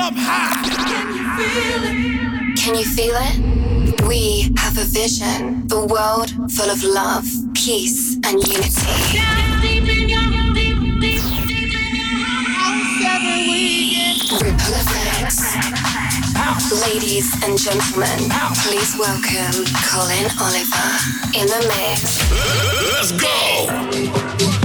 up high. Can you feel it? Can you feel it? We have a vision, the world full of love, peace, and unity. Ripple effects. Ladies and gentlemen, please welcome Collin Oliver in the mix. Let's go.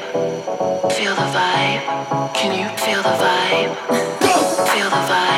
Feel the vibe. Can you feel the vibe? Feel the vibe.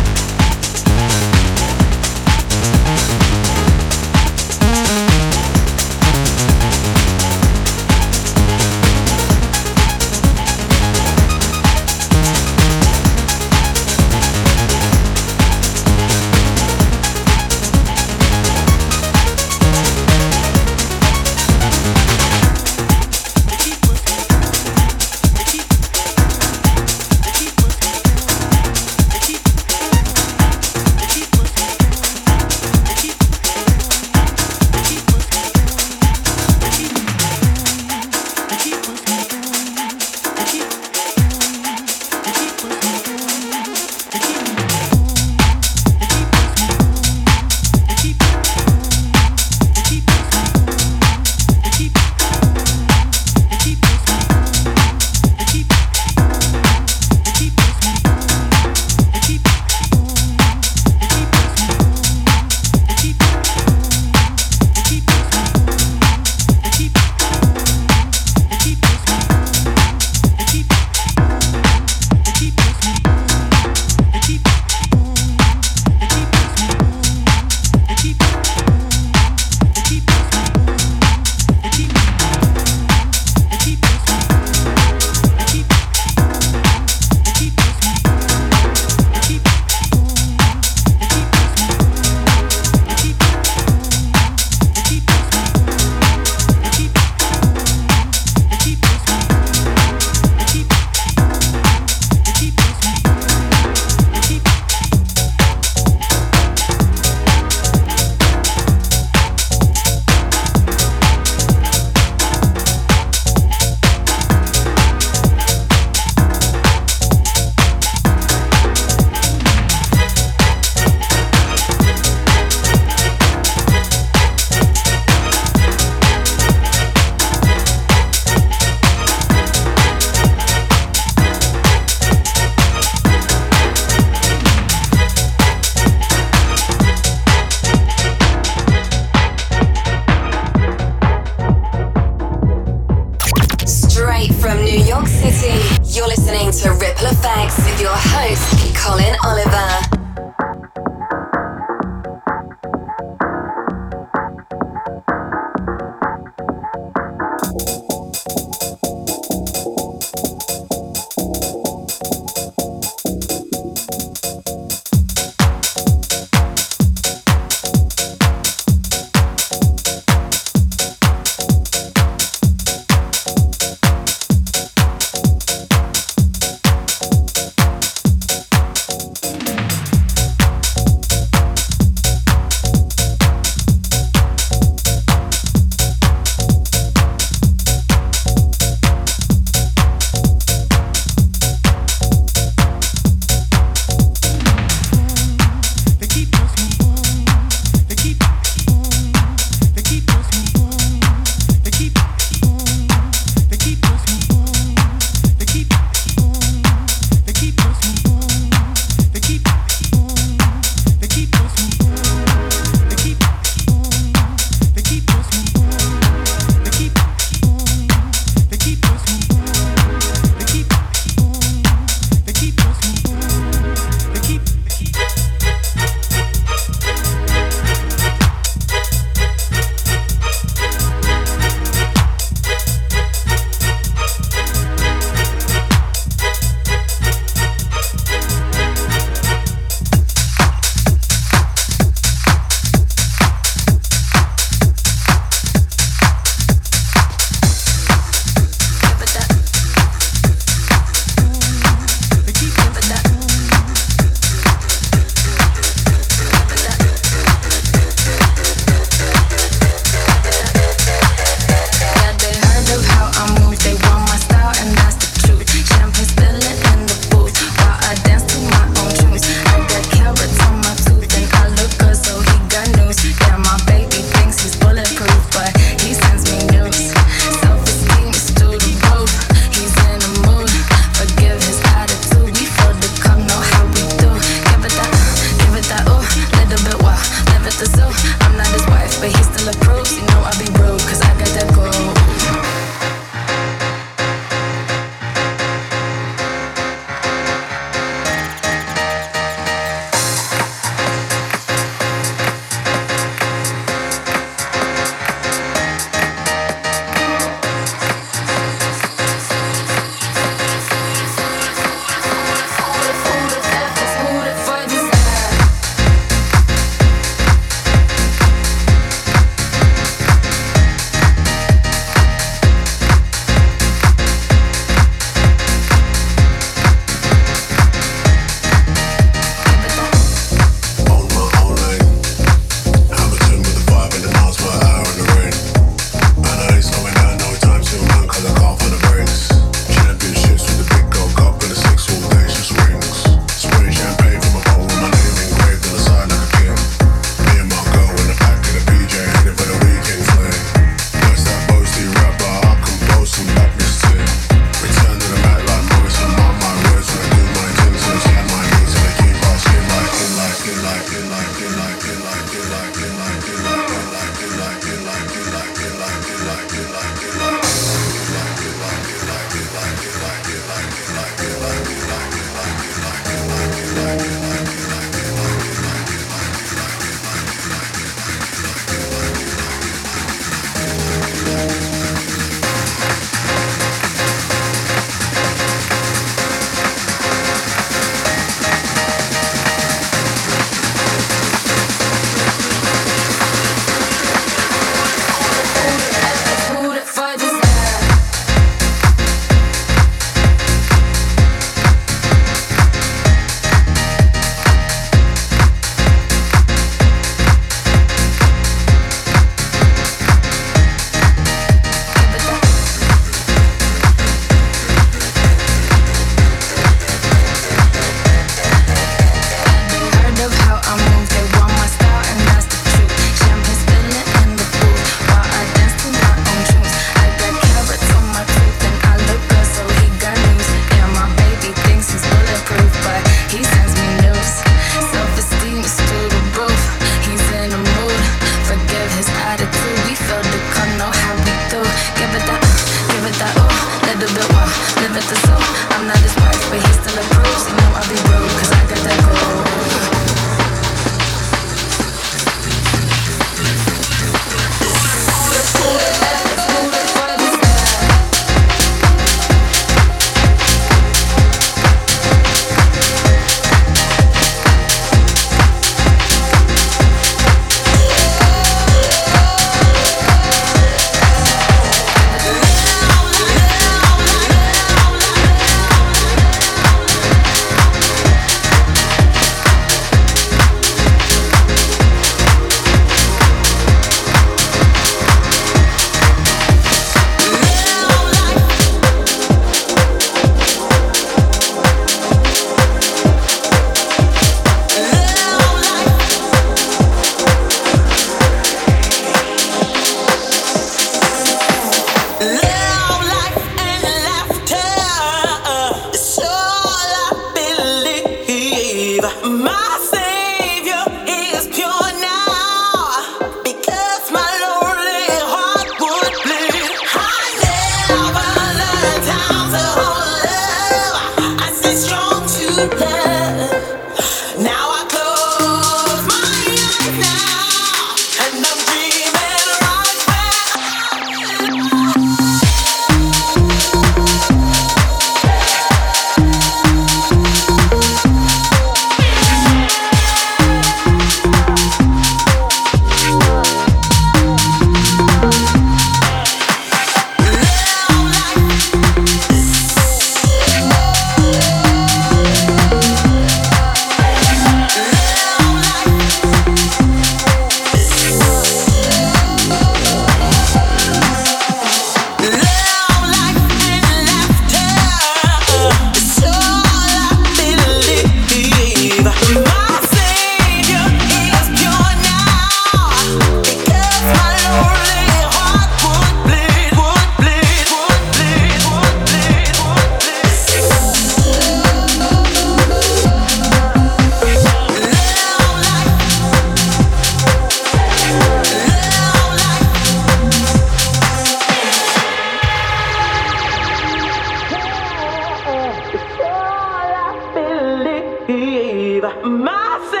massive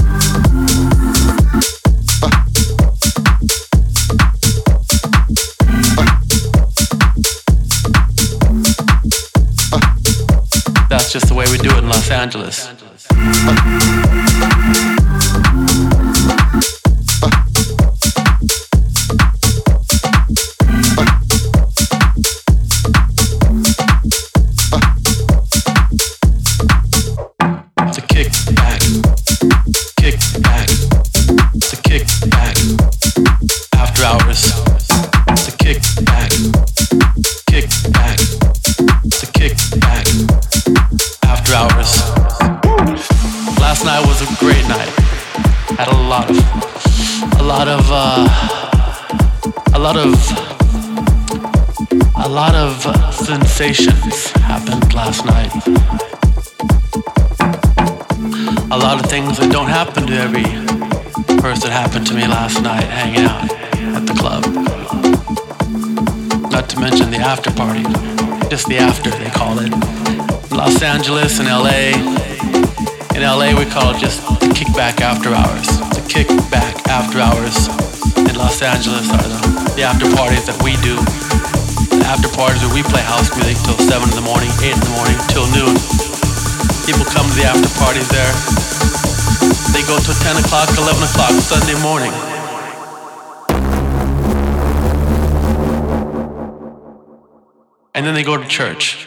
way we do it in Los Angeles. sensations happened last night. A lot of things that don't happen to every person happened to me last night hanging out at the club. Not to mention the after party. Just the after, they call it. Los Angeles and LA. In LA, we call it just the kickback after hours. The kickback after hours in Los Angeles are the, the after parties that we do The after parties where we play house music till 7 in the morning, 8 in the morning, till noon. People come to the after parties there. They go till 10 o'clock, 11 o'clock Sunday morning. And then they go to church.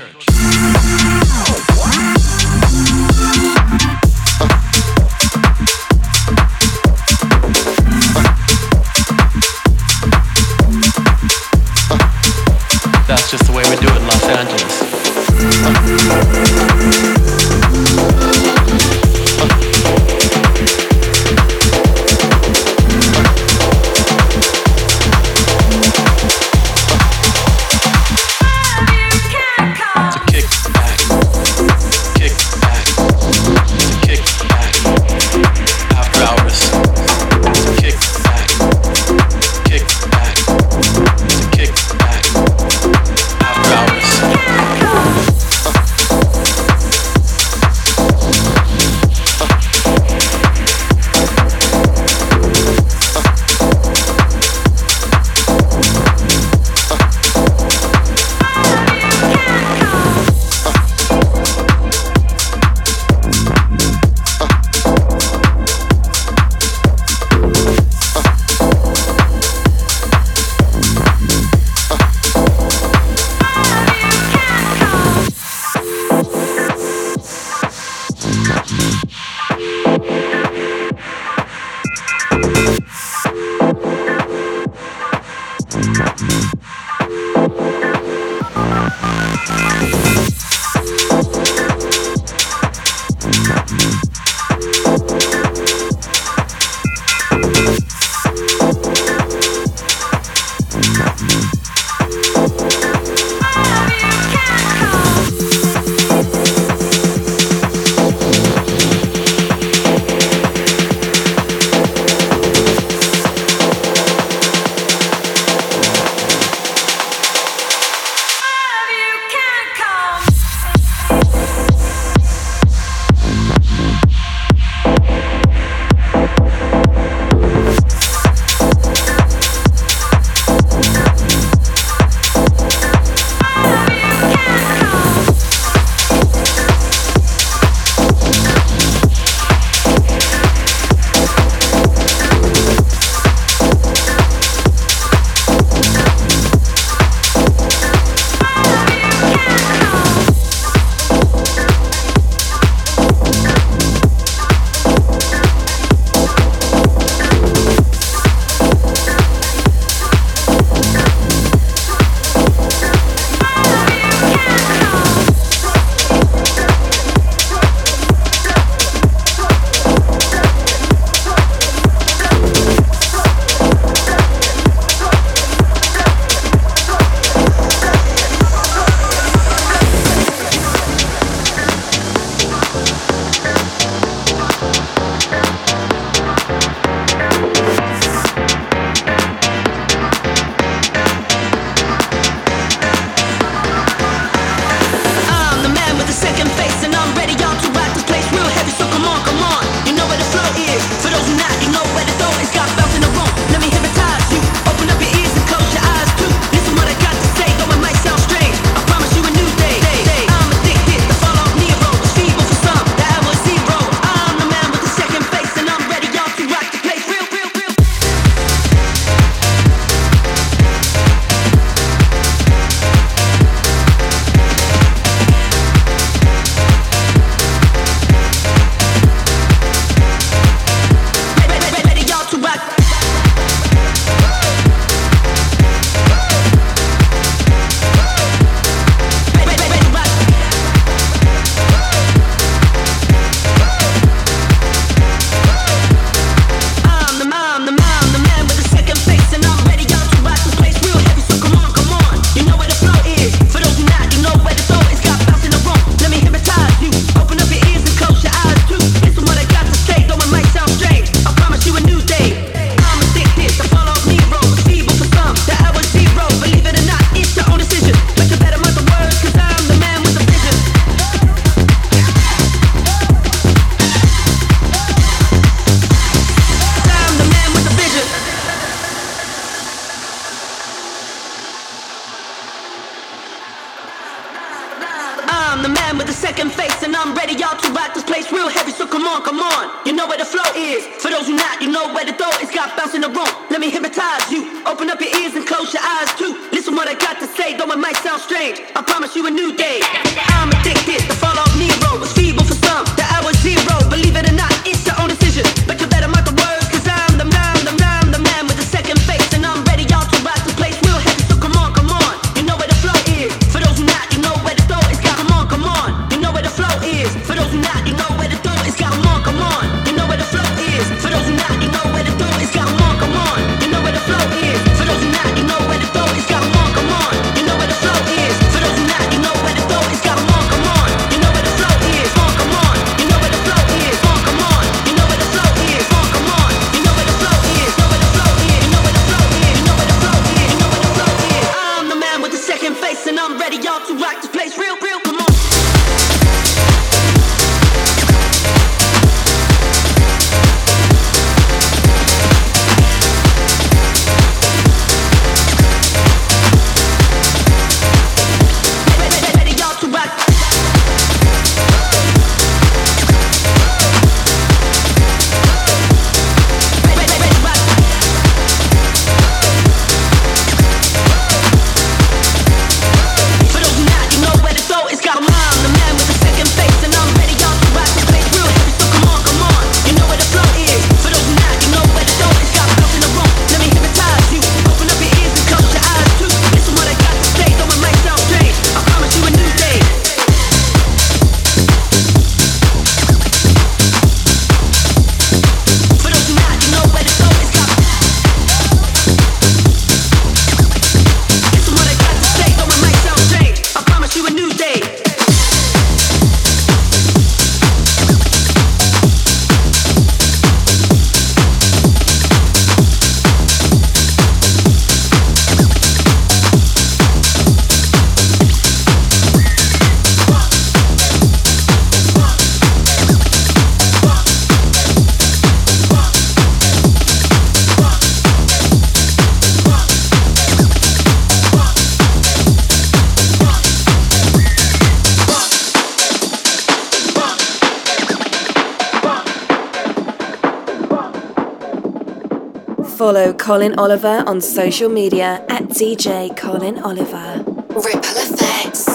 Follow Collin Oliver on social media at DJ Collin Oliver. Ripple Effects.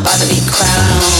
About to be crowned.